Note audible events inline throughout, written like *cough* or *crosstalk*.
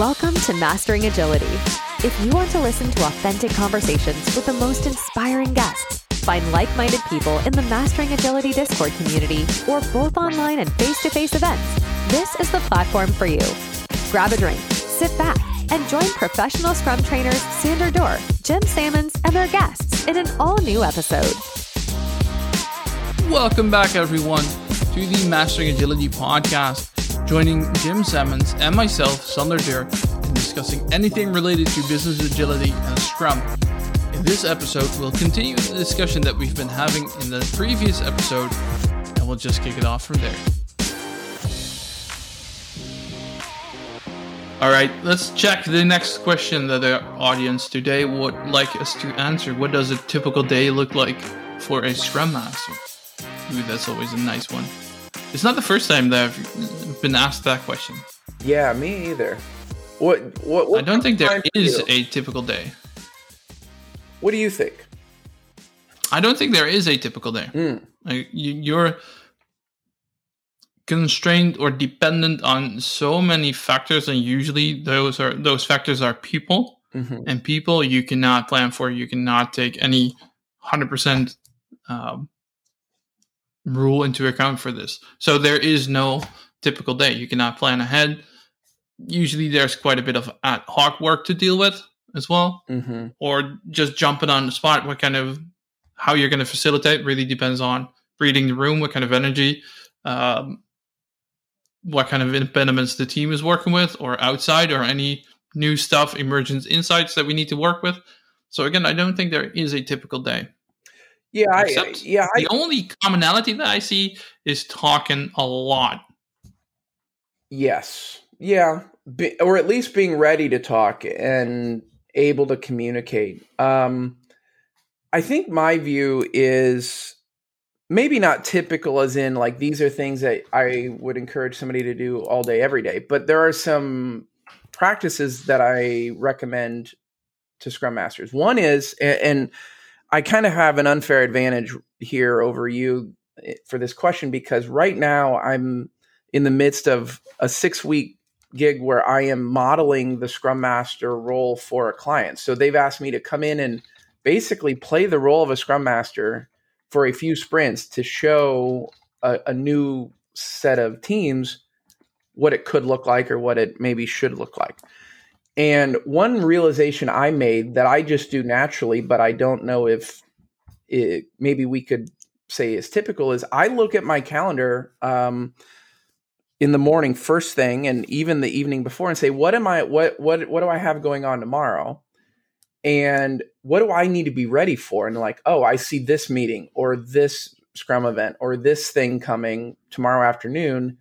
Welcome to Mastering Agility. If you want to listen to authentic conversations with the most inspiring guests, find like minded people in the Mastering Agility Discord community, or both online and face to face events, this is the platform for you. Grab a drink, sit back, and join professional Scrum trainers Sander Dur, Jim Sammons, and their guests in an all new episode. Welcome back, everyone, to the Mastering Agility podcast. Joining Jim Sammons and myself, Sander Dur, in discussing anything related to business agility and Scrum. In this episode, we'll continue the discussion that we've been having in the previous episode, and we'll just kick it off from there. All right, let's check the next question that the audience today would like us to answer. What does a typical day look like for a Scrum Master? Ooh, that's always a nice one. It's not the first time that I've been asked that question. Yeah, me either. What? What? what I don't think there is you? a typical day. What do you think? I don't think there is a typical day. Mm. Like you, you're constrained or dependent on so many factors, and usually those are those factors are people, hmm and people you cannot plan for. You cannot take any hundred percent um, rule into account for this. So there is no typical day. You cannot plan ahead. Usually, there's quite a bit of ad hoc work to deal with as well hmm or just jumping on the spot what kind of how you're going to facilitate really depends on reading the room what kind of energy um, what kind of impediments the team is working with or outside or any new stuff emergent insights that we need to work with so again i don't think there is a typical day Yeah, I, yeah, I, the only commonality that i see is talking a lot yes, yeah, Be, or at least being ready to talk and able to communicate. Um, I think my view is maybe not typical, as in like these are things that I would encourage somebody to do all day, every day. But there are some practices that I recommend to Scrum Masters. One is, a- and I kind of have an unfair advantage here over you eh, for this question because right now I'm in the midst of a six week gig where I am modeling the Scrum Master role for a client. So they've asked me to come in and basically play the role of a Scrum Master for a few sprints to show a, a new set of teams what it could look like or what it maybe should look like. And one realization I made that I just do naturally, but I don't know if it, maybe we could say is typical is I look at my calendar um, in the morning first thing and even the evening before and say what am I what what what do I have going on tomorrow? And what do I need to be ready for? And like oh I see this meeting or this scrum event or this thing coming tomorrow afternoon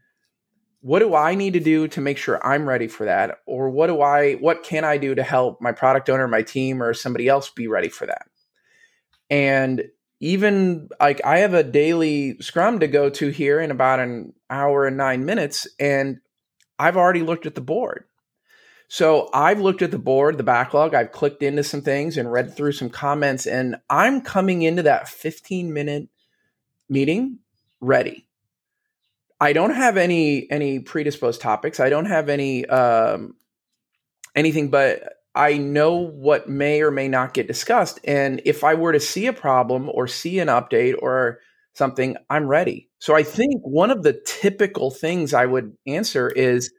what do I need to do to make sure I'm ready for that? Or what do I what can I do to help my product owner, my team, or somebody else be ready for that? And even like I have a daily scrum to go to here in about an hour and nine minutes, and I've already looked at the board. So I've looked at the board, the backlog, I've clicked into some things and read through some comments, and I'm coming into that 15 minute meeting ready. I don't have any any predisposed topics. I don't have any um, anything, but I know what may or may not get discussed. And if I were to see a problem or see an update or something, I'm ready. So I think one of the typical things I would answer is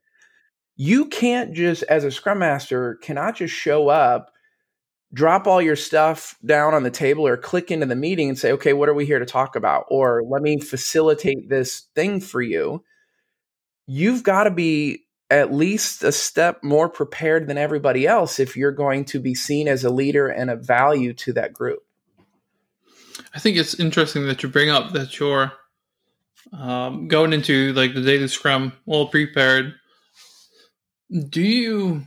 you can't just as a scrum master cannot just show up drop all your stuff down on the table or click into the meeting and say, okay, what are we here to talk about? Or let me facilitate this thing for you. You've got to be at least a step more prepared than everybody else if you're going to be seen as a leader and a value to that group. I think it's interesting that you bring up that you're um, going into like the daily scrum all prepared. Do you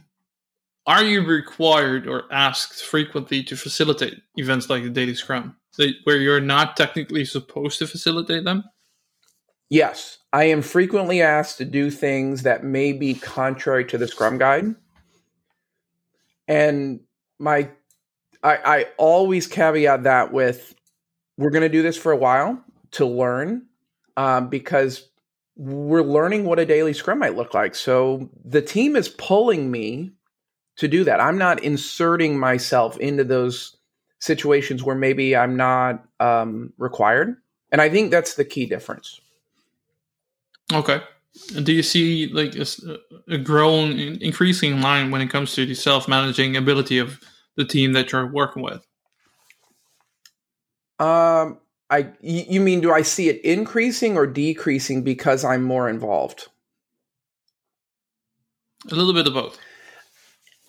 are you required or asked frequently to facilitate events like the daily scrum where you're not technically supposed to facilitate them? Yes, I am frequently asked to do things that may be contrary to the Scrum Guide. And my I, I always caveat that with we're going to do this for a while to learn um, because we're learning what a daily scrum might look like. So the team is pulling me to do that. I'm not inserting myself into those situations where maybe I'm not um, required. And I think that's the key difference. Okay. Do you see like a, a growing, increasing line when it comes to the self-managing ability of the team that you're working with? Um, I you mean do I see it increasing or decreasing because I'm more involved? A little bit of both.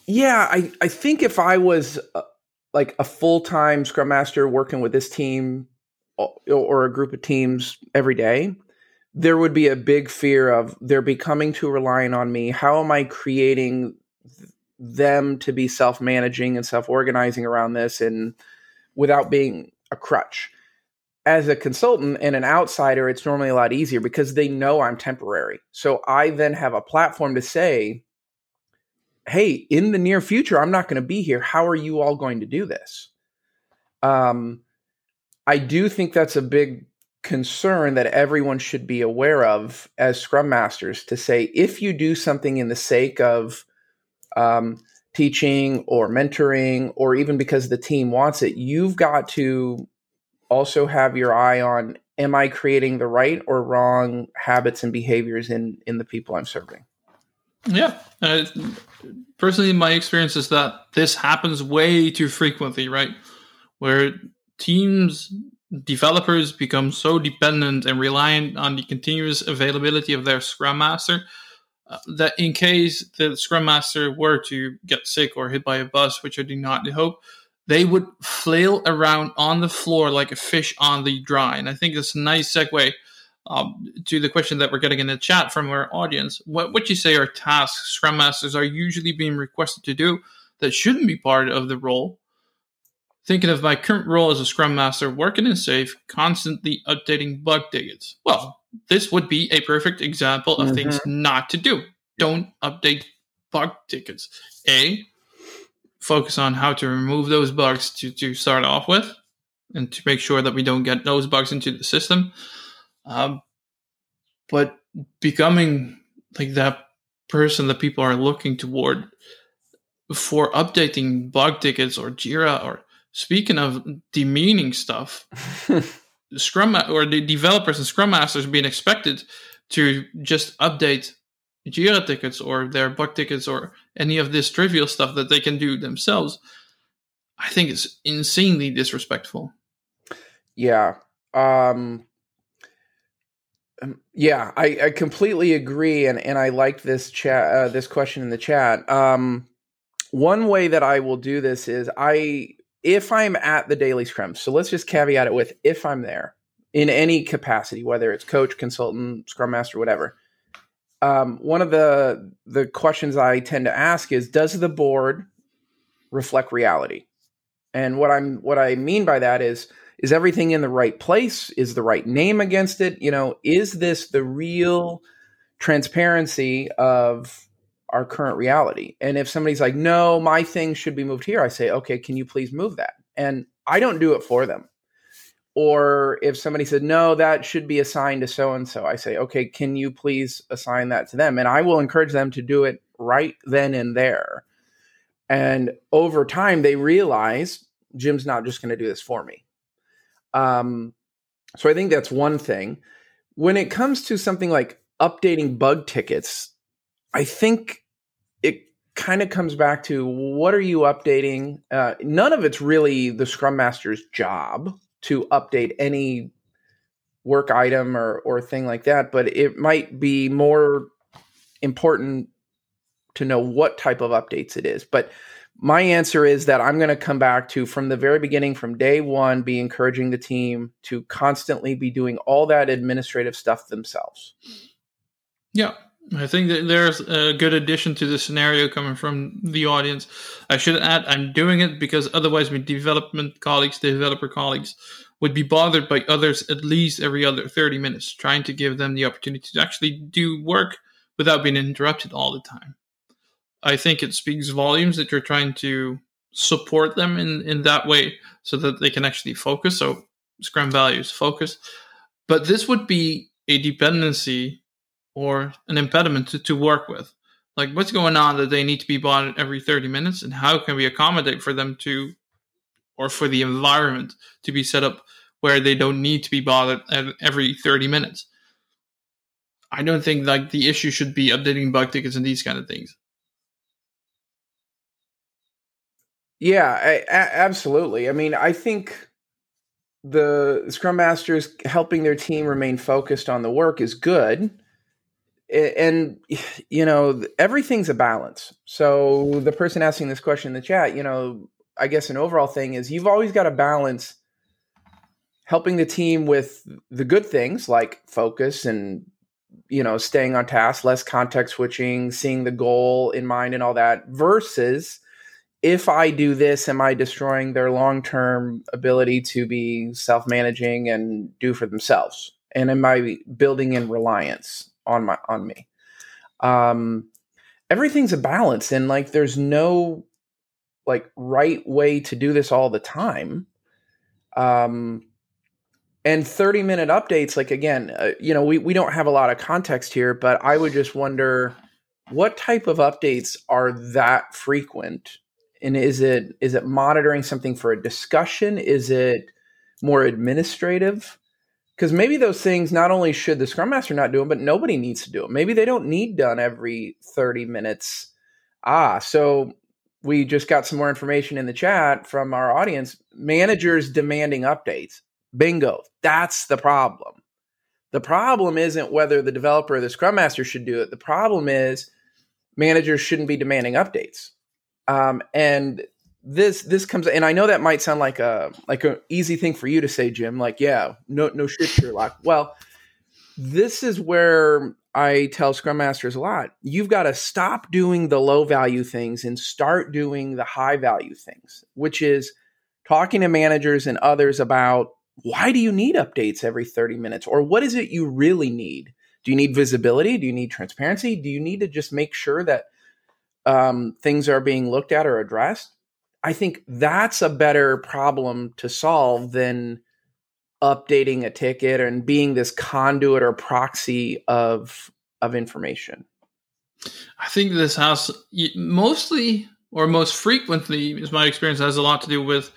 Yeah, I I think if I was uh, like a full-time scrum master working with this team or, a group of teams every day, there would be a big fear of they're becoming too reliant on me. How am I creating them to be self-managing and self-organizing around this and without being a crutch? As a consultant and an outsider, it's normally a lot easier because they know I'm temporary. So I then have a platform to say, hey, in the near future, I'm not going to be here. How are you all going to do this? Um, I do think that's a big concern that everyone should be aware of as scrum masters to say if you do something in the sake of um, teaching or mentoring or even because the team wants it you've got to also have your eye on am i creating the right or wrong habits and behaviors in in the people i'm serving yeah uh, personally my experience is that this happens way too frequently right? Where teams developers become so dependent and reliant on the continuous availability of their scrum master uh, that in case the scrum master were to get sick or hit by a bus which i do not hope they would flail around on the floor like a fish on the dry. And i think it's a nice segue um, to the question that we're getting in the chat from our audience what would you say are tasks scrum masters are usually being requested to do that shouldn't be part of the role Thinking of my current role as a Scrum Master, working in SAFe, constantly updating bug tickets. Well, this would be a perfect example of mm-hmm. things not to do. Don't update bug tickets. A, focus on how to remove those bugs to, to start off with and to make sure that we don't get those bugs into the system. Um, but becoming like that person that people are looking toward for updating bug tickets or Jira or Speaking of demeaning stuff, *laughs* Scrum or the developers and Scrum Masters being expected to just update Jira tickets or their bug tickets or any of this trivial stuff that they can do themselves, I think it's insanely disrespectful. Yeah. Um, um yeah, I, I, completely agree, and, and I like this chat, uh, this question in the chat. Um, one way that I will do this is I if I'm at the daily scrum, so let's just caveat it with if I'm there in any capacity, whether it's coach, consultant, scrum master, whatever. Um, one of the the questions I tend to ask is, does the board reflect reality? And what I'm what I mean by that is, is everything in the right place? Is the right name against it? You know, is this the real transparency of our current reality. And if somebody's like, no, my thing should be moved here, I say, okay, can you please move that? And I don't do it for them. Or if somebody said, no, that should be assigned to so and so, I say, okay, can you please assign that to them? And I will encourage them to do it right then and there. And over time, they realize Jim's not just going to do this for me. Um, so I think that's one thing. When it comes to something like updating bug tickets, I think it kind of comes back to what are you updating? Uh, none of it's really the Scrum Master's job to update any work item or or thing like that, but it might be more important to know what type of updates it is. But my answer is that I'm going to come back to from the very beginning, from day one, be encouraging the team to constantly be doing all that administrative stuff themselves. Yeah, I think that there's a good addition to the scenario coming from the audience. I should add, I'm doing it because otherwise, my development colleagues, developer colleagues, would be bothered by others at least every other 30 minutes, trying to give them the opportunity to actually do work without being interrupted all the time. I think it speaks volumes that you're trying to support them in, in that way so that they can actually focus. So, Scrum values focus. But this would be a dependency or an impediment to, to work with. Like what's going on that they need to be bought every 30 minutes and how can we accommodate for them to or for the environment to be set up where they don't need to be bothered every 30 minutes. I don't think like the issue should be updating bug tickets and these kind of things. Yeah, I, a- absolutely. I mean, I think the scrum masters helping their team remain focused on the work is good and *sighs* you know everything's a balance so the person asking this question in the chat you know i guess an overall thing is you've always got to balance helping the team with the good things like focus and you know staying on task less context switching seeing the goal in mind and all that versus if I do this, am I destroying their long term ability to be self managing and do for themselves? And am I building in reliance on my on me? Um, everything's a balance, and like there's no like right way to do this all the time. Um, and 30 minute updates, like again, uh, you know, we we don't have a lot of context here, but I would just wonder what type of updates are that frequent and is it is it monitoring something for a discussion? Is it more administrative? Because maybe those things not only should the scrum master not do them but nobody needs to do them maybe they don't need done every 30 minutes. Ah so we just got some more information in the chat from our audience. Managers demanding updates. Bingo. That's the problem. The problem isn't whether the developer or the scrum master should do it. The problem is managers shouldn't be demanding updates um, and this this comes and I know that might sound like a like an easy thing for you to say, Jim. Like, yeah, no no shit, Sherlock. Well, this is where I tell Scrum Masters a lot. You've got to stop doing the low value things and start doing the high value things, which is talking to managers and others about why do you need updates every 30 minutes or what is it you really need? Do you need visibility? Do you need transparency? Do you need to just make sure that um, things are being looked at or addressed, I think that's a better problem to solve than updating a ticket and being this conduit or proxy of of information. I think this has mostly or most frequently, is my experience, has a lot to do with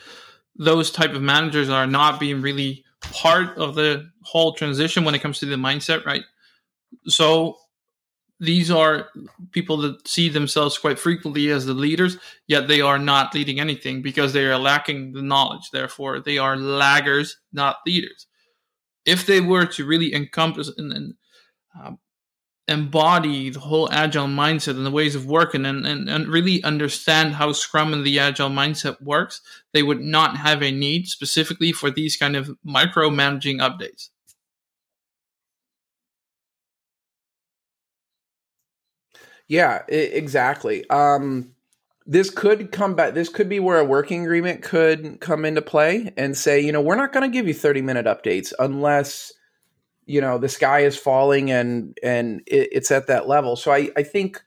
those type of managers are not being really part of the whole transition when it comes to the mindset, right? So these are people that see themselves quite frequently as the leaders, yet they are not leading anything because they are lacking the knowledge. Therefore, they are laggers, not leaders. If they were to really encompass and, and uh, embody the whole agile mindset and the ways of working and, and, and really understand how Scrum and the agile mindset works, they would not have a need specifically for these kind of micromanaging updates. Yeah, exactly. Um, this could come back. This could be where a working agreement could come into play and say, you know, we're not going to give you 30 minute updates unless, you know, the sky is falling and and it, it's at that level. So I, I think,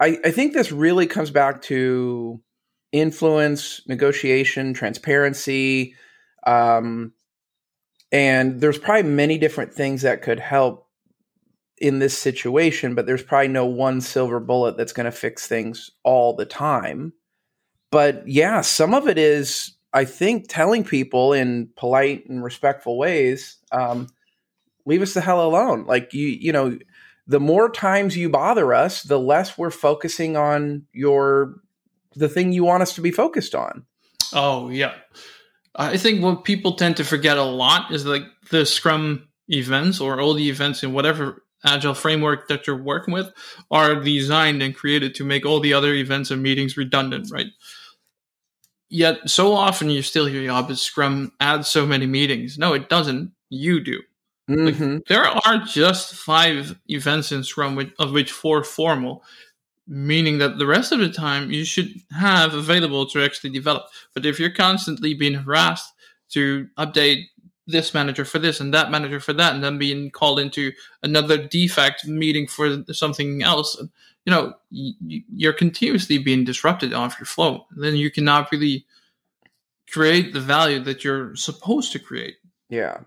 I, I think this really comes back to influence, negotiation, transparency, um, and there's probably many different things that could help in this situation, but there's probably no one silver bullet that's going to fix things all the time. But yeah, some of it is, I think, telling people in polite and respectful ways, um, leave us the hell alone. Like you, you know, the more times you bother us, the less we're focusing on your the thing you want us to be focused on. Oh yeah, I think what people tend to forget a lot is like the Scrum events or all the events in whatever agile framework that you're working with are designed and created to make all the other events and meetings redundant, right? Yet so often you still hear, yeah, but Scrum adds so many meetings. No, it doesn't. You do. Mm-hmm. Like, there are just five events in Scrum, of which four formal, meaning that the rest of the time you should have available to actually develop. But if you're constantly being harassed to update this manager for this and that manager for that, and then being called into another defect meeting for something else. You know, you're continuously being disrupted off your flow. Then you cannot really create the value that you're supposed to create. Yeah.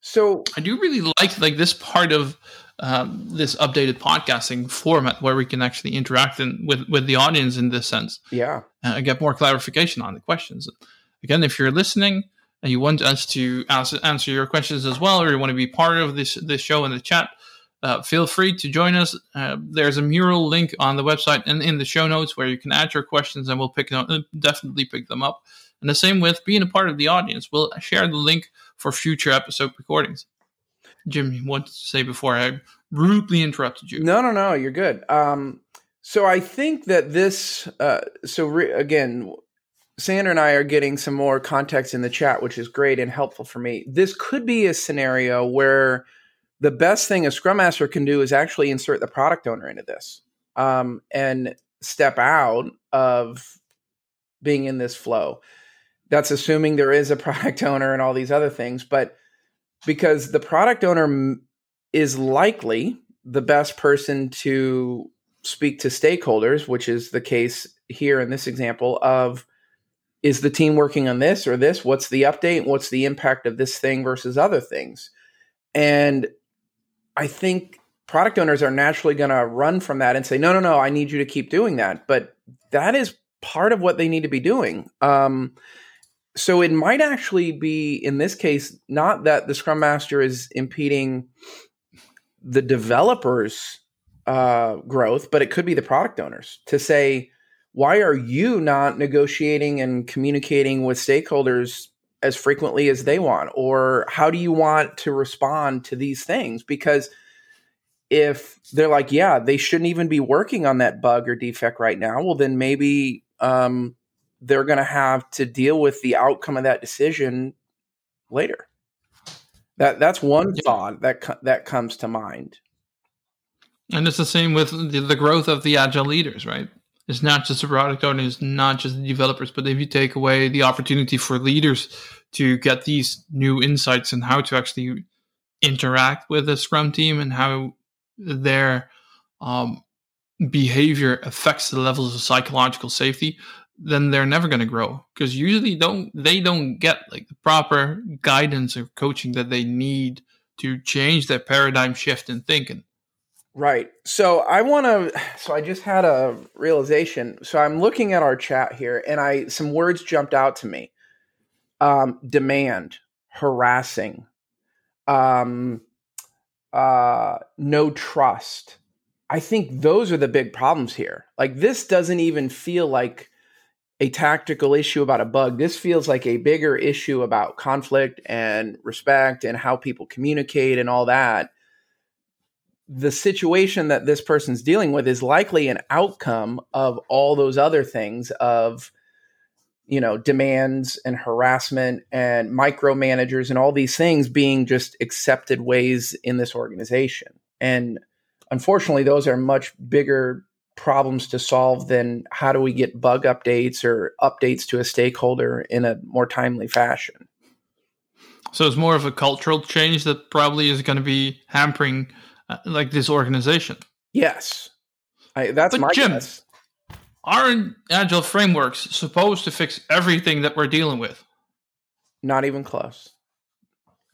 So I do really like like this part of um, this updated podcasting format where we can actually interact in, with with the audience in this sense. Yeah, and get more clarification on the questions. Again, if you're listening and you want us to ask, answer your questions as well, or you want to be part of this this show in the chat, uh, feel free to join us. Uh, there's a mural link on the website and in the show notes where you can add your questions, and we'll pick them, uh, definitely pick them up. And the same with being a part of the audience. We'll share the link for future episode recordings. Jim, what to say before I rudely interrupted you? No, no, no, you're good. Um, so I think that this, uh, so re- again, Sander and I are getting some more context in the chat, which is great and helpful for me. This could be a scenario where the best thing a Scrum Master can do is actually insert the product owner into this um, and step out of being in this flow. That's assuming there is a *laughs* product owner and all these other things, but because the product owner is likely the best person to speak to stakeholders, which is the case here in this example of is the team working on this or this? What's the update? What's the impact of this thing versus other things? And I think product owners are naturally going to run from that and say, no, no, no, I need you to keep doing that. But that is part of what they need to be doing. Um, so it might actually be in this case not that the scrum master is impeding the developers uh, growth but it could be the product owners to say why are you not negotiating and communicating with stakeholders as frequently as they want or how do you want to respond to these things because if they're like yeah they shouldn't even be working on that bug or defect right now well then maybe um, they're going to have to deal with the outcome of that decision later. That that's one thought that that comes to mind. And it's the same with the, the growth of the agile leaders, right? It's not just the product owners, it's not just the developers, but if you take away the opportunity for leaders to get these new insights and how to actually interact with the Scrum team and how their um, behavior affects the levels of psychological safety, then they're never going to grow. Because usually don't they don't get like the proper guidance or coaching that they need to change their paradigm shift in thinking right. So i want to so i just had a realization. So i'm looking at our chat here and i some words jumped out to me. Um demand harassing um uh no trust. I think those are the big problems here. Like this doesn't even feel like a tactical issue about a bug. This feels like a bigger issue about conflict and respect and how people communicate and all that. The situation that this person's dealing with is likely an outcome of all those other things of you know demands and harassment and micromanagers and all these things being just accepted ways in this organization. And unfortunately those are much bigger problems to solve than how do we get bug updates or updates to a stakeholder in a more timely fashion. So it's more of a cultural change that probably is going to be hampering uh, like this organization. Yes, I, that's but my Jim, guess. Aren't agile frameworks supposed to fix everything that we're dealing with? Not even close.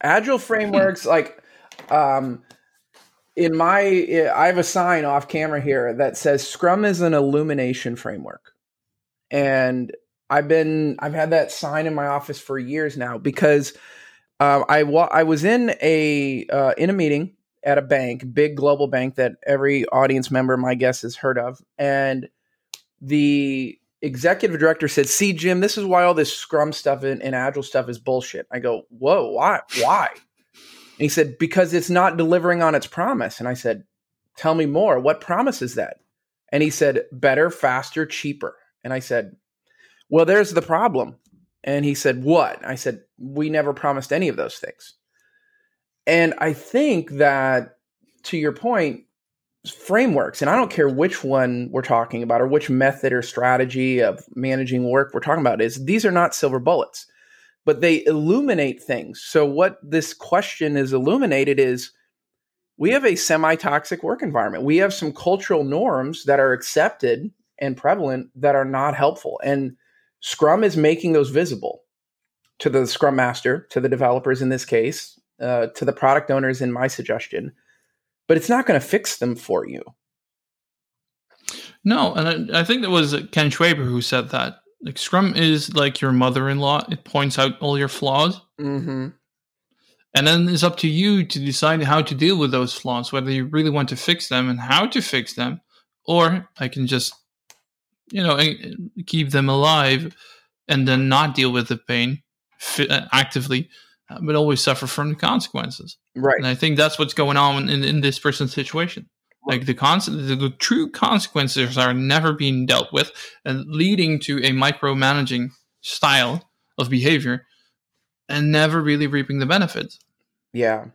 Agile frameworks, like um, in my i have a sign off camera here that says scrum is an illumination framework and i've been i've had that sign in my office for years now because uh, i wa- i was in a uh, in a meeting at a bank big global bank that every audience member my guess has heard of and the executive director said see jim this is why all this scrum stuff and, and agile stuff is bullshit i go whoa why why and he said, Because it's not delivering on its promise. And I said, Tell me more. What promise is that? And he said, Better, faster, cheaper. And I said, Well, there's the problem. And he said, What? I said, We never promised any of those things. And I think that, to your point, frameworks, and I don't care which one we're talking about or which method or strategy of managing work we're talking about, is these are not silver bullets but they illuminate things. So, what this question is illuminated is we have a semi toxic work environment. We have some cultural norms that are accepted and prevalent that are not helpful. And Scrum is making those visible to the Scrum Master, to the developers in this case, uh, to the product owners in my suggestion. but it's not going to fix them for you. No, and I, I think it was Ken Schwaber who said that. Like Scrum is like your mother-in-law; it points out all your flaws, Mm-hmm. and then it's up to you to decide how to deal with those flaws, whether you really want to fix them and how to fix them, or I can just, you know, eh, keep them alive and then not deal with the pain uh, actively, uh, but always suffer from the consequences. Right. And I think that's what's going on in, in this person's situation. Like the, cons- the, the true consequences are never being dealt with and leading to a micromanaging style of behavior and never really reaping the benefits. Yeah.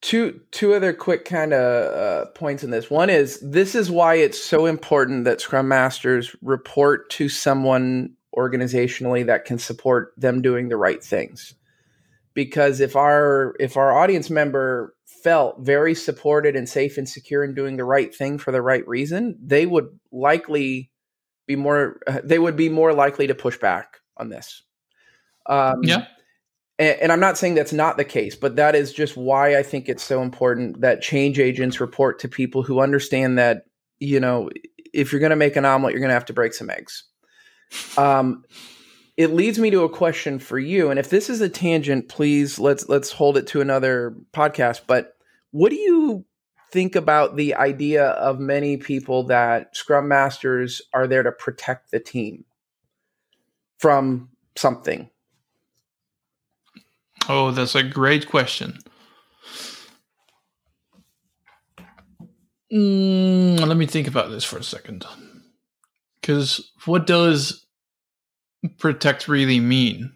Two two other quick kind of uh, points in this. One is this is why it's so important that Scrum Masters report to someone organizationally that can support them doing the right things. Because if our if our audience member felt very supported and safe and secure in doing the right thing for the right reason, they would likely be more uh, *laughs* they would be more likely to push back on this. Um, Yeah. and, and I'm not saying that's not the case, but that is just why I think it's so important that change agents report to people who understand that you know if you're going to make an omelet, you're going to have to break some eggs. Um, it leads me to a question for you, and if this is a tangent, please let's let's hold it to another podcast. But what do you think about the idea of many people that Scrum Masters are there to protect the team from something? Oh, that's a great question. Mm, let me think about this for a second. Because what does protect really mean?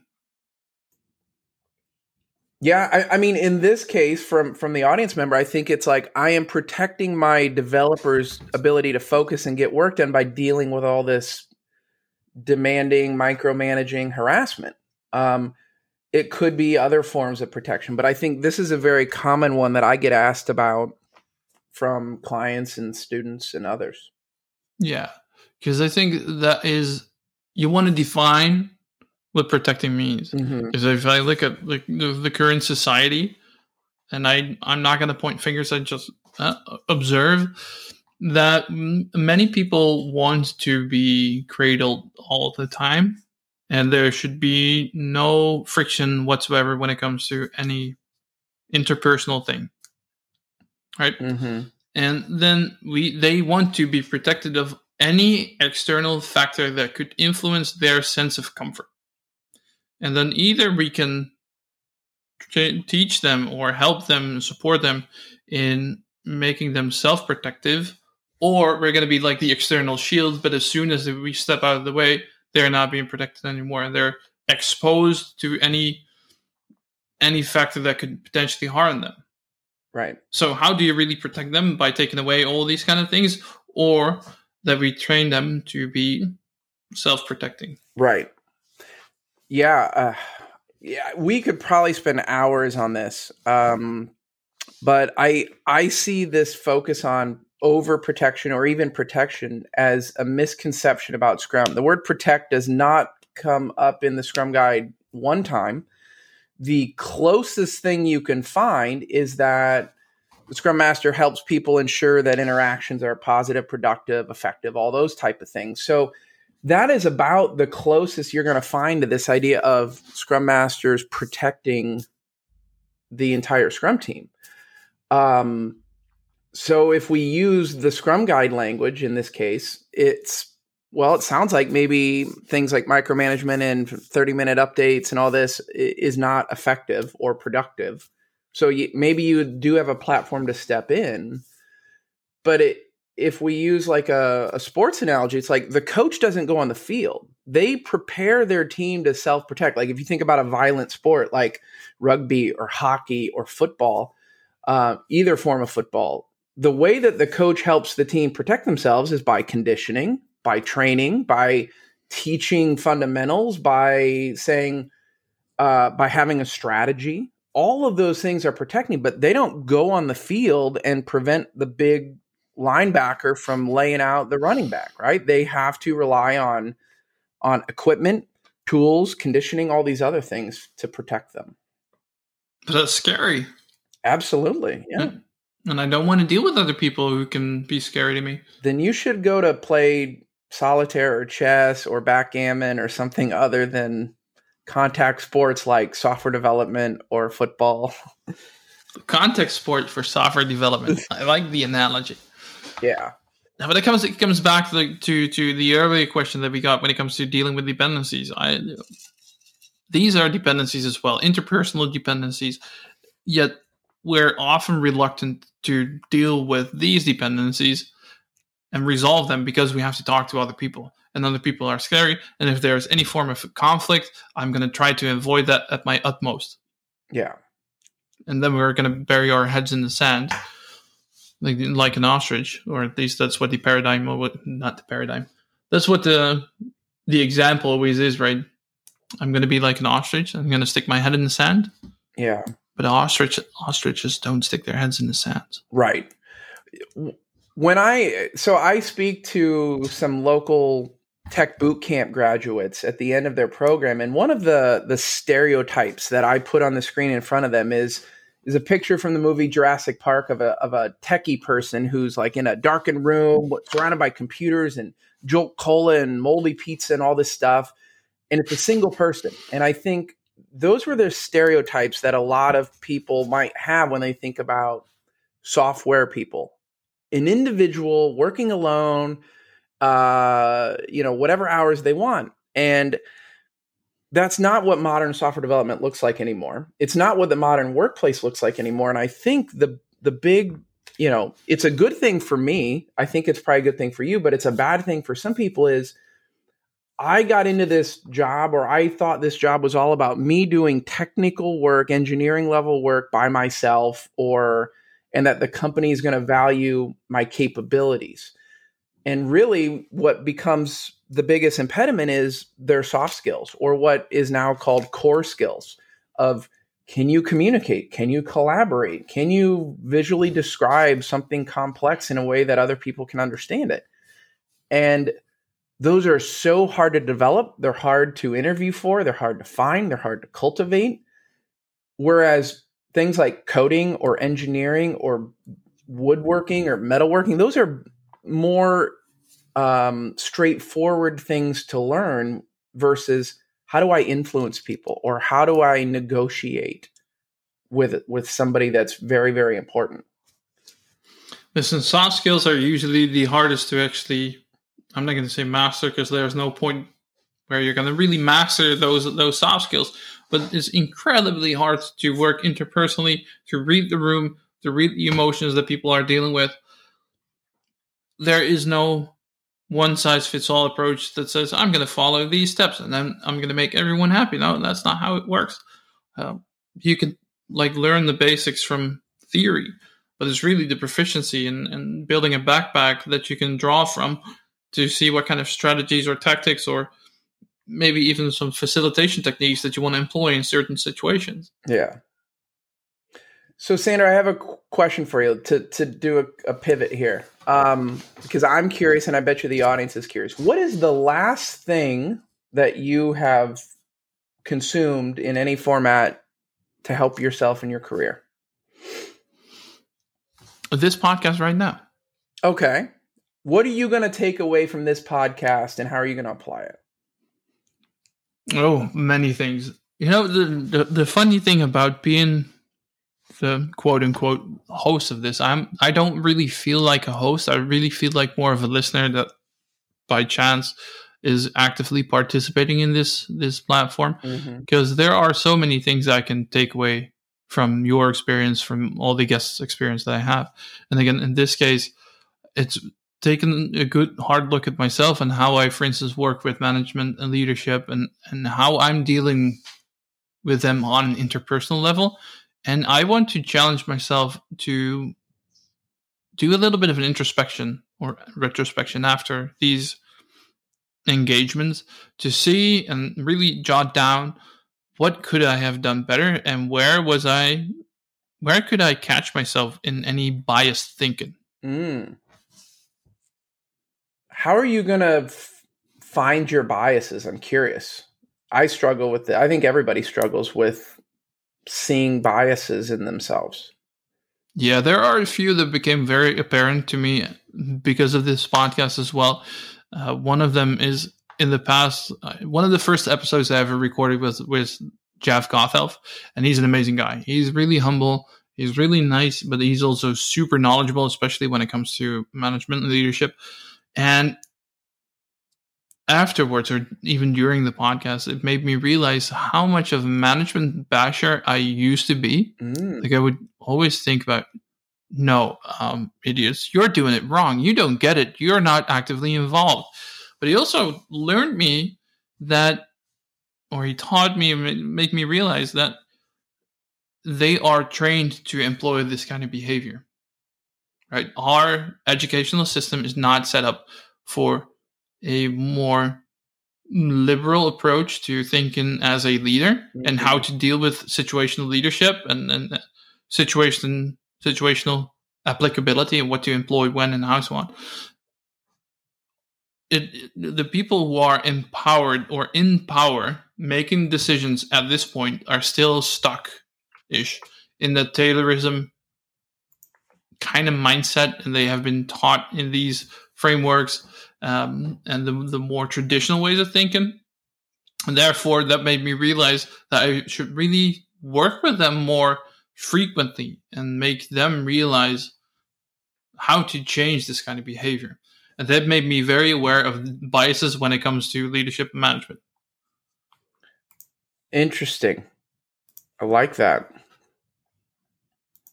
Yeah, I, I mean, in this case, from from the audience member, I think it's like I am protecting my developer's ability to focus and get work done by dealing with all this demanding, micromanaging harassment. Um, it could be other forms of protection, but I think this is a very common one that I get asked about from clients and students and others. Yeah, because I think that is you want to define what protecting means. Mm-hmm. Because if I look at like the, the current society, and I I'm not going to point fingers. I just uh, observe that m- many people want to be cradled all the time, and there should be no friction whatsoever when it comes to any interpersonal thing, right? Mm-hmm. and then we they want to be protected of any external factor that could influence their sense of comfort. And then either we can t- teach them or help them support them in making them self-protective or we're going to be like the external shield but as soon as we step out of the way they're not being protected anymore and they're exposed to any any factor that could potentially harm them. Right. so how do you really protect them? By taking away all these kind of things, or that we train them to be self-protecting? Right. Yeah. Uh, yeah. We could probably spend hours on this. Um, but I I see this focus on overprotection or even protection as a misconception about Scrum. The word protect does not come up in the Scrum guide one time. The closest thing you can find is that the Scrum Master helps people ensure that interactions are positive, productive, effective, all those type of things. So that is about the closest you're going to find to this idea of Scrum Masters protecting the entire Scrum team. Um, so if we use the Scrum Guide language in this case, it's well, it sounds like maybe things like micromanagement and 30 minute updates and all this is not effective or productive. So you, maybe you do have a platform to step in, but it, if we use like a, a sports analogy, it's like the coach doesn't go on the field. They prepare their team to self protect. Like if you think about a violent sport like rugby or hockey or football, uh, either form of football, the way that the coach helps the team protect themselves is by conditioning, by training, by teaching fundamentals, by saying, uh, by having a strategy. All of those things are protecting, but they don't go on the field and prevent the big linebacker from laying out the running back, right? They have to rely on on equipment, tools, conditioning, all these other things to protect them. But that's scary. Absolutely. Yeah. and I don't want to deal with other people who can be scary to me. Then you should go to play solitaire or chess or backgammon or something other than contact sports like software development or football. Contact sport for software development. *laughs* I like the analogy. Yeah. Now, but it comes it comes back to the, to to the earlier question that we got when it comes to dealing with dependencies. I these are dependencies as well, interpersonal dependencies. Yet we're often reluctant to deal with these dependencies and resolve them because we have to talk to other people and other people are scary and if there's any form of conflict i'm going to try to avoid that at my utmost Yeah. and then we're going to bury our heads in the sand like like an ostrich or at least that's what the paradigm or what not the paradigm that's what the the example always is right i'm going to be like an ostrich i'm going to stick my head in the sand Yeah. but ostrich ostriches don't stick their heads in the sand Right. When I so I speak to some local tech boot camp graduates at the end of their program and one of the the stereotypes that I put on the screen in front of them is is a picture from the movie Jurassic Park of a of a techie person who's like in a darkened room surrounded by computers and Jolt Cola and moldy pizza and all this stuff and it's a single person. And I think those were the stereotypes that a lot of people might have when they think about software people. An individual working alone uh you know whatever hours they want. And that's not what modern software development looks like anymore. It's not what the modern workplace looks like anymore. And i think the the big you know it's a good thing for me. I think it's probably a good thing for you but it's a bad thing for some people is i got into this job or i thought this job was all about me doing technical work engineering level work by myself or and that the company is going to value my capabilities. And really, what becomes the biggest impediment is their soft skills, or what is now called core skills of can you communicate? Can you collaborate? Can you visually describe something complex in a way that other people can understand it? And those are so hard to develop. They're hard to interview for. They're hard to find. They're hard to cultivate. Whereas things like coding or engineering or woodworking or metalworking those are more um, straightforward things to learn versus how do i influence people or how do i negotiate with with somebody that's very very important listen soft skills are usually the hardest to actually i'm not going to say master because there's no point where you're going to really master those those soft skills but it's incredibly hard to work interpersonally, to read the room, to read the emotions that people are dealing with. There is no one size fits all approach that says, I'm going to follow these steps and then I'm going to make everyone happy. No, that's not how it works. Uh, you can like learn the basics from theory, but it's really the proficiency and in building a backpack that you can draw from to see what kind of strategies or tactics or maybe even some facilitation techniques that you want to employ in certain situations. Yeah. So, Sander, I have a question for you to, to do a, a pivot here um, because I'm curious, and I bet you the audience is curious. What is the last thing that you have consumed in any format to help yourself in your career? This podcast right now. Okay. What are you going to take away from this podcast and how are you going to apply it? Oh, many things. You know, the, the the funny thing about being the quote unquote host of this, I'm I don't really feel like a host. I really feel like more of a listener that by chance is actively participating in this this platform because mm-hmm. there are so many things I can take away from your experience, from all the guests' experience that I have. And again, in this case, it's taken a good hard look at myself and how I, for instance, work with management and leadership and, and how I'm dealing with them on an interpersonal level. And I want to challenge myself to do a little bit of an introspection or retrospection after these engagements to see and really jot down what could I have done better and where was I where could I catch myself in any biased thinking. Mm how are you going to f- find your biases? I'm curious. I struggle with it. I think everybody struggles with seeing biases in themselves. Yeah, there are a few that became very apparent to me because of this podcast as well. Uh, one of them is in the past, uh, one of the first episodes I ever recorded was with Jeff Gothelf, and he's an amazing guy. He's really humble, he's really nice, but he's also super knowledgeable, especially when it comes to management and leadership. And afterwards, or even during the podcast, it made me realize how much of a management basher I used to be. Mm. Like I would always think about, no, um, idiots, you're doing it wrong. You don't get it. You're not actively involved. But he also learned me that, or he taught me, make me realize that they are trained to employ this kind of behavior. Right? Our educational system is not set up for a more liberal approach to thinking as a leader mm-hmm. and how to deal with situational leadership and, and situation situational applicability and what to employ when and how so on. It, the people who are empowered or in power making decisions at this point are still stuck ish in the Taylorism kind of mindset and they have been taught in these frameworks um, and the, the more traditional ways of thinking. And therefore, that made me realize that I should really work with them more frequently and make them realize how to change this kind of behavior. And that made me very aware of biases when it comes to leadership and management. Interesting. I like that.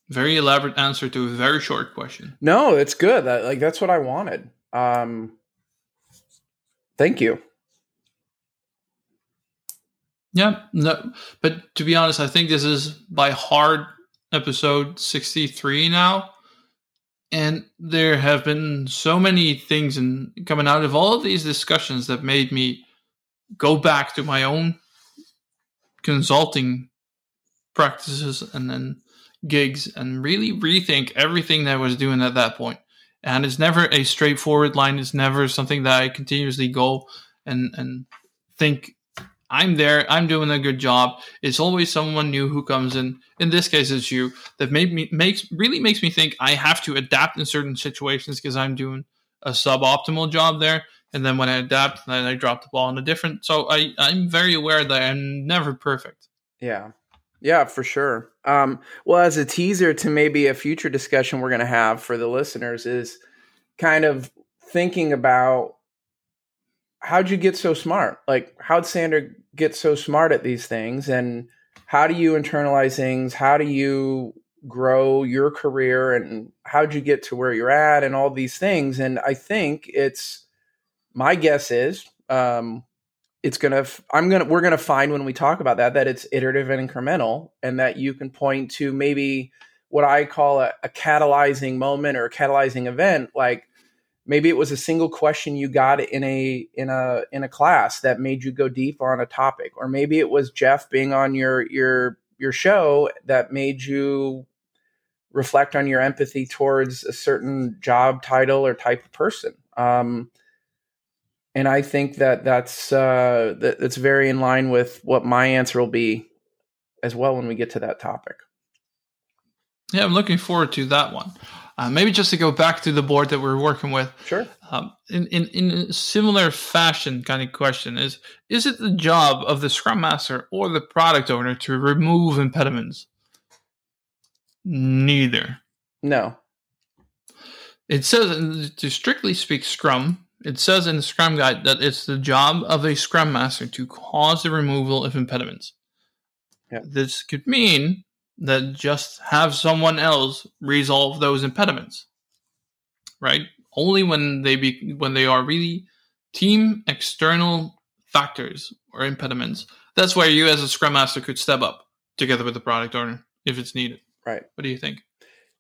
Very elaborate answer to a very short question. No, it's good. That, like that's what I wanted. Um, Thank you. Yeah, no, but to be honest, I think this is by hard episode 63 now. And there have been so many things and coming out of all of these discussions that made me go back to my own consulting practices and then gigs and really rethink everything that I was doing at that point and it's never a straightforward line. It's never something that I continuously go and and think I'm there, I'm doing a good job. It's always someone new who comes in. In this case, it's you that made me makes really makes me think I have to adapt in certain situations because I'm doing a suboptimal job there. And then when I adapt, then I drop the ball on a different. So I I'm very aware that I'm never perfect. Yeah. Yeah, for sure. Um, well, as a teaser to maybe a future discussion we're going to have for the listeners is kind of thinking about how'd you get so smart? Like, how'd Sander get so smart at these things? And how do you internalize things? How do you grow your career? And how'd you get to where you're at? And all these things. And I think it's my guess is um, it's gonna i'm gonna we're gonna find when we talk about that that it's iterative and incremental and that you can point to maybe what i call a, a catalyzing moment or a catalyzing event like maybe it was a single question you got in a in a in a class that made you go deep on a topic or maybe it was jeff being on your your your show that made you reflect on your empathy towards a certain job title or type of person. Um, and I think that that's uh, that, that's very in line with what my answer will be as well when we get to that topic. Yeah, I'm looking forward to that one. Uh, maybe just to go back to the board that we're working with. Sure. Um, in, in in a similar fashion, kind of question is: Is it the job of the Scrum Master or the product owner to remove impediments? Neither. No. It says to strictly speak Scrum, it says in the Scrum Guide that it's the job of a Scrum Master to cause the removal of impediments. Yep. This could mean that just have someone else resolve those impediments, right? Only when they be when they are really team external factors or impediments. That's where you, as a Scrum Master, could step up together with the product owner if it's needed. Right. What do you think?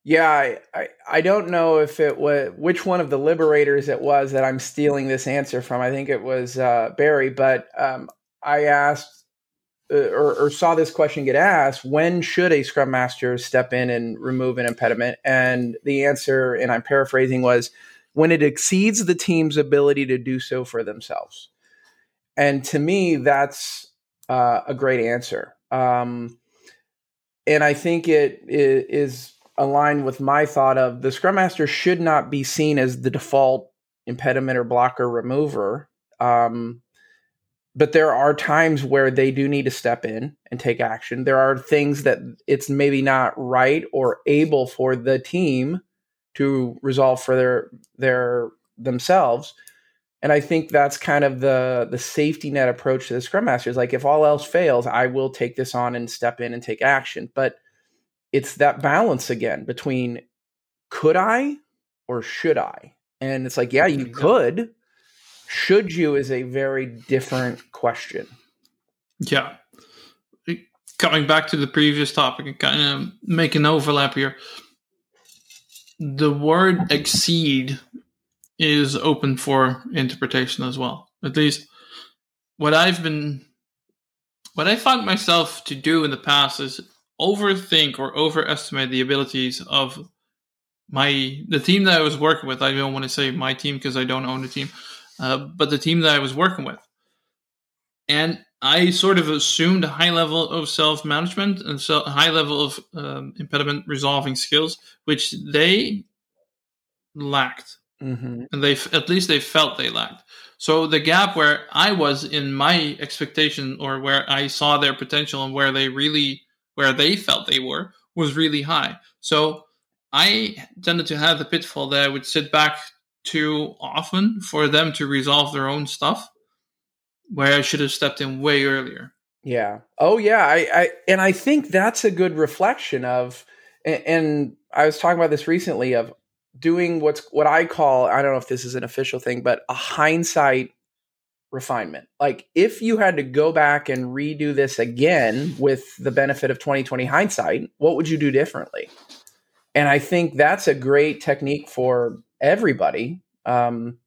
Yeah, I, I, I don't know if it was which one of the liberators it was that I'm stealing this answer from. I think it was uh, Barry, but um, I asked uh, or, or, saw this question get asked: When should a scrum master step in and remove an impediment? And the answer, and I'm paraphrasing, was when it exceeds the team's ability to do so for themselves. And to me, that's uh, a great answer. Um, and I think it is aligned with my thought of the Scrum Master should not be seen as the default impediment or blocker remover. Um, but there are times where they do need to step in and take action. There are things that it's maybe not right or able for the team to resolve for their their themselves. And I think that's kind of the the safety net approach to the scrum master is like if all else fails, I will take this on and step in and take action. But it's that balance again between could I or should I? And it's like, yeah, you mm-hmm. could, should you is a very different question. Yeah. Coming back to the previous topic and kind of make an overlap here. The word exceed is open for interpretation as well. At least what I've been what I found myself to do in the past is overthink or overestimate the abilities of my the team that I was working with. I don't want to say my team because I don't own the team uh, but the team that I was working with. And I sort of assumed a high level of self management and so a high level of um, impediment resolving skills, which they lacked. Mm-hmm. And they, at least they felt they lacked. So the gap where I was in my expectation or where I saw their potential and where they really, where they felt they were, was really high. So I tended to have the pitfall that I would sit back too often for them to resolve their own stuff where I should have stepped in way earlier. Yeah. Oh yeah. I, I and I think that's a good reflection of and, and I was talking about this recently of doing what's what I call I don't know if this is an official thing, but a hindsight refinement. Like if you had to go back and redo this again with the benefit of 2020 hindsight, what would you do differently? And I think that's a great technique for everybody um,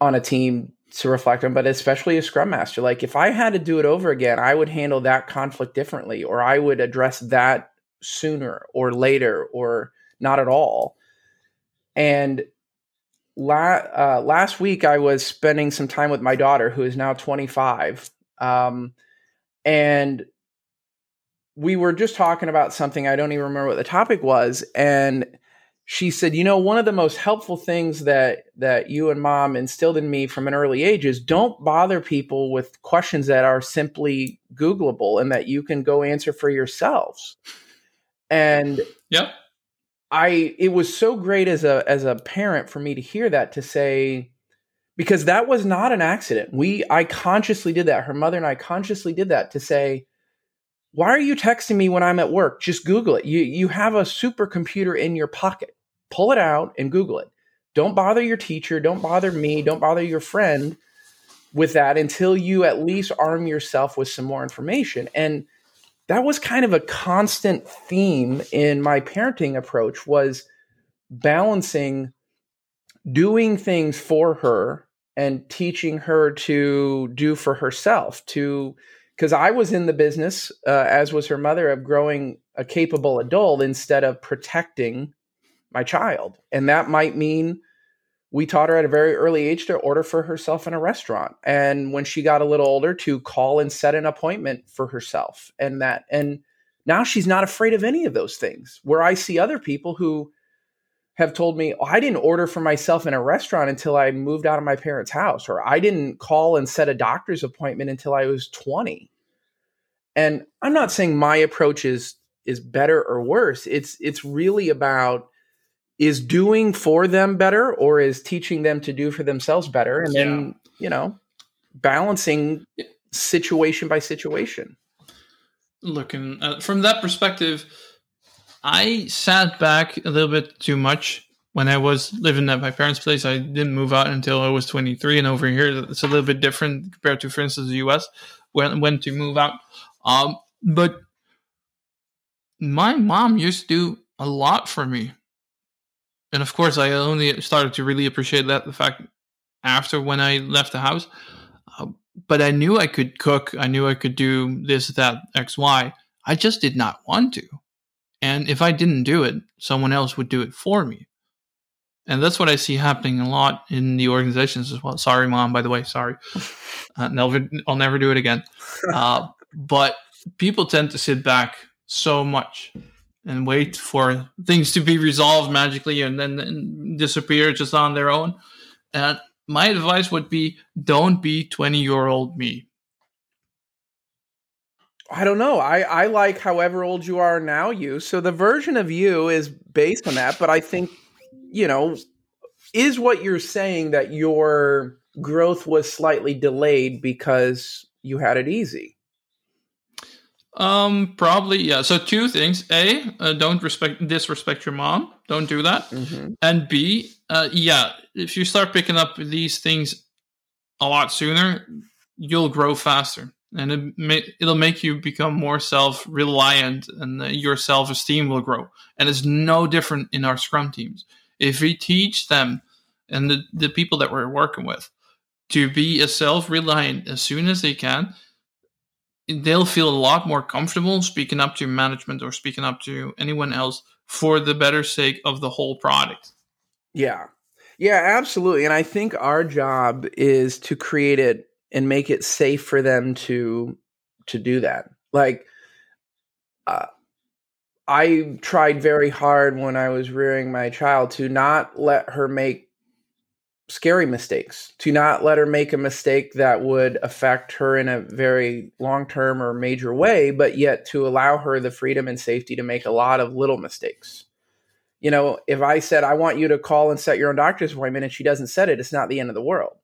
on a team to reflect on, but especially a scrum master. Like if I had to do it over again, I would handle that conflict differently, or I would address that sooner or later, or not at all. And la- uh, last week, I was spending some time with my daughter, who is now 25. Um, and we were just talking about something. I don't even remember what the topic was. And she said, "You know, one of the most helpful things that that you and mom instilled in me from an early age is don't bother people with questions that are simply googleable and that you can go answer for yourselves." And yep. I it was so great as a as a parent for me to hear that to say because that was not an accident. We I consciously did that. Her mother and I consciously did that to say why are you texting me when I'm at work? Just Google it. You you have a supercomputer in your pocket. Pull it out and Google it. Don't bother your teacher, don't bother me, don't bother your friend with that until you at least arm yourself with some more information. And that was kind of a constant theme in my parenting approach was balancing doing things for her and teaching her to do for herself to because I was in the business, uh, as was her mother, of growing a capable adult instead of protecting my child. And that might mean we taught her at a very early age to order for herself in a restaurant. And when she got a little older, to call and set an appointment for herself. And that, and now she's not afraid of any of those things. Where I see other people who have told me, oh, I didn't order for myself in a restaurant until I moved out of my parents' house, or I didn't call and set a doctor's appointment until I was 20. And I'm not saying my approach is is better or worse. It's it's really about is doing for them better or is teaching them to do for themselves better and yeah. then, you know, balancing situation by situation. Looking uh, from that perspective, I sat back a little bit too much when I was living at my parents' place. I didn't move out until I was 23, and over here it's a little bit different compared to, for instance, the U.S. when when to move out. Um, but my mom used to do a lot for me, and of course, I only started to really appreciate that the fact after when I left the house. Uh, but I knew I could cook. I knew I could do this, that, X, Y. I just did not want to. And if I didn't do it, someone else would do it for me. And that's what I see happening a lot in the organizations as well. Sorry, mom, by the way. Sorry. *laughs* Uh, never, I'll never do it again. Uh, but people tend to sit back so much and wait for things to be resolved magically and then disappear just on their own. And my advice would be don't be 20 year old me. I don't know. I, I like however old you are now, you. So the version of you is based on that, but I think, you know, is what you're saying that your growth was slightly delayed because you had it easy? Um, probably yeah. So two things: a, uh, don't respect disrespect your mom. Don't do that. Mm-hmm. And b, uh, yeah, if you start picking up these things a lot sooner, you'll grow faster, and it may, it'll make you become more self reliant, and your self esteem will grow. And it's no different in our Scrum teams. If we teach them and the the people that we're working with to be as self reliant as soon as they can they'll feel a lot more comfortable speaking up to management or speaking up to anyone else for the better sake of the whole product. Yeah. Yeah, absolutely. And I think our job is to create it and make it safe for them to to do that. Like uh, I tried very hard when I was rearing my child to not let her make scary mistakes, to not let her make a mistake that would affect her in a very long term or major way, but yet to allow her the freedom and safety to make a lot of little mistakes. You know, if I said, I want you to call and set your own doctor's appointment and she doesn't set it, it's not the end of the world.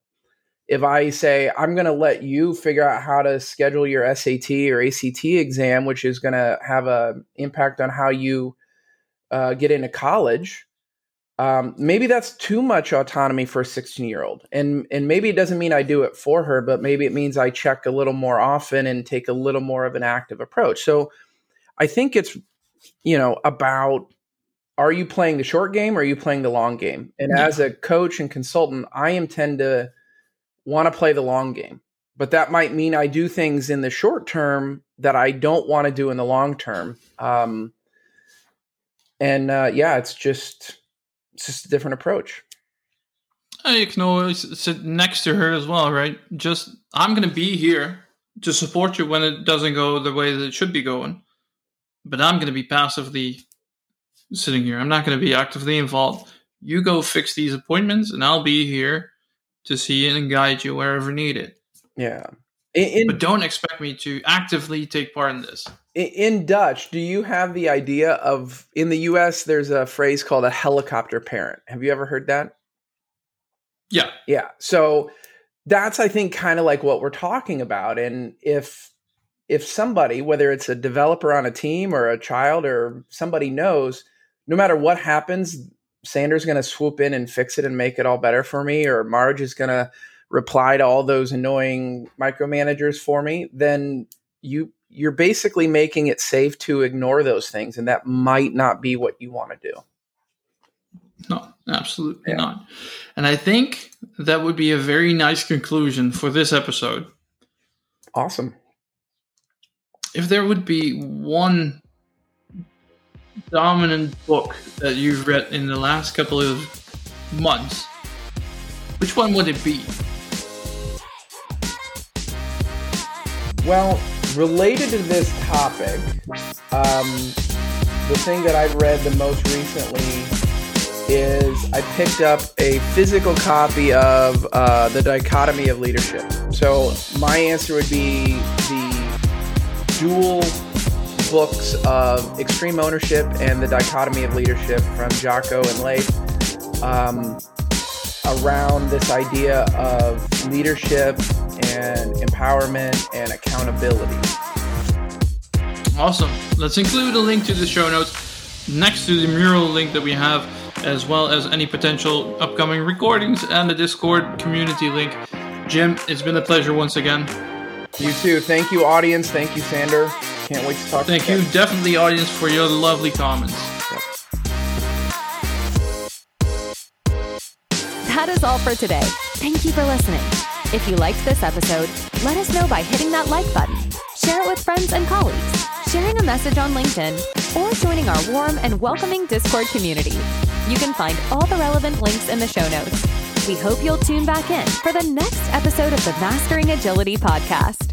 If I say, I'm going to let you figure out how to schedule your SAT or ACT exam, which is going to have an impact on how you uh, get into college, um, maybe that's too much autonomy for a 16 year old and and maybe it doesn't mean i do it for her but maybe it means i check a little more often and take a little more of an active approach. So i think it's you know about are you playing the short game or are you playing the long game? And yeah. as a coach and consultant i intend to want to play the long game. But that might mean i do things in the short term that i don't want to do in the long term. Um, and uh, yeah it's just it's just a different approach. Uh, you can always sit next to her as well, right? Just I'm going to be here to support you when it doesn't go the way that it should be going, but I'm going to be passively sitting here. I'm not going to be actively involved. You go fix these appointments, and I'll be here to see and guide you wherever needed. Yeah. In, but don't expect me to actively take part in this. In Dutch, do you have the idea of in the US there's a phrase called a helicopter parent. Have you ever heard that? Yeah. Yeah. So that's I think kind of like what we're talking about and if if somebody whether it's a developer on a team or a child or somebody knows no matter what happens Sander's going to swoop in and fix it and make it all better for me or Marge is going to reply to all those annoying micromanagers for me, then you you're basically making it safe to ignore those things, and that might not be what you want to do. No, absolutely yeah. not. And I think that would be a very nice conclusion for this episode. Awesome. If there would be one dominant book that you've read in the last couple of months, which one would it be? Well, related to this topic, um, the thing that I've read the most recently is I picked up a physical copy of uh, The Dichotomy of Leadership. So my answer would be the dual books of Extreme Ownership and The Dichotomy of Leadership from Jocko and Leif. Um, around this idea of leadership and empowerment and accountability. Awesome. Let's include a link to the show notes next to the mural link that we have, as well as any potential upcoming recordings and the Discord community link. Jim, it's been a pleasure once again. You too. Thank you, audience. Thank you, Sander. Can't wait to talk. Thank to you, definitely, audience, for your lovely comments. That is all for today. Thank you for listening. If you liked this episode, let us know by hitting that like button, share it with friends and colleagues, sharing a message on LinkedIn, or joining our warm and welcoming Discord community. You can find all the relevant links in the show notes. We hope you'll tune back in for the next episode of the Mastering Agility podcast.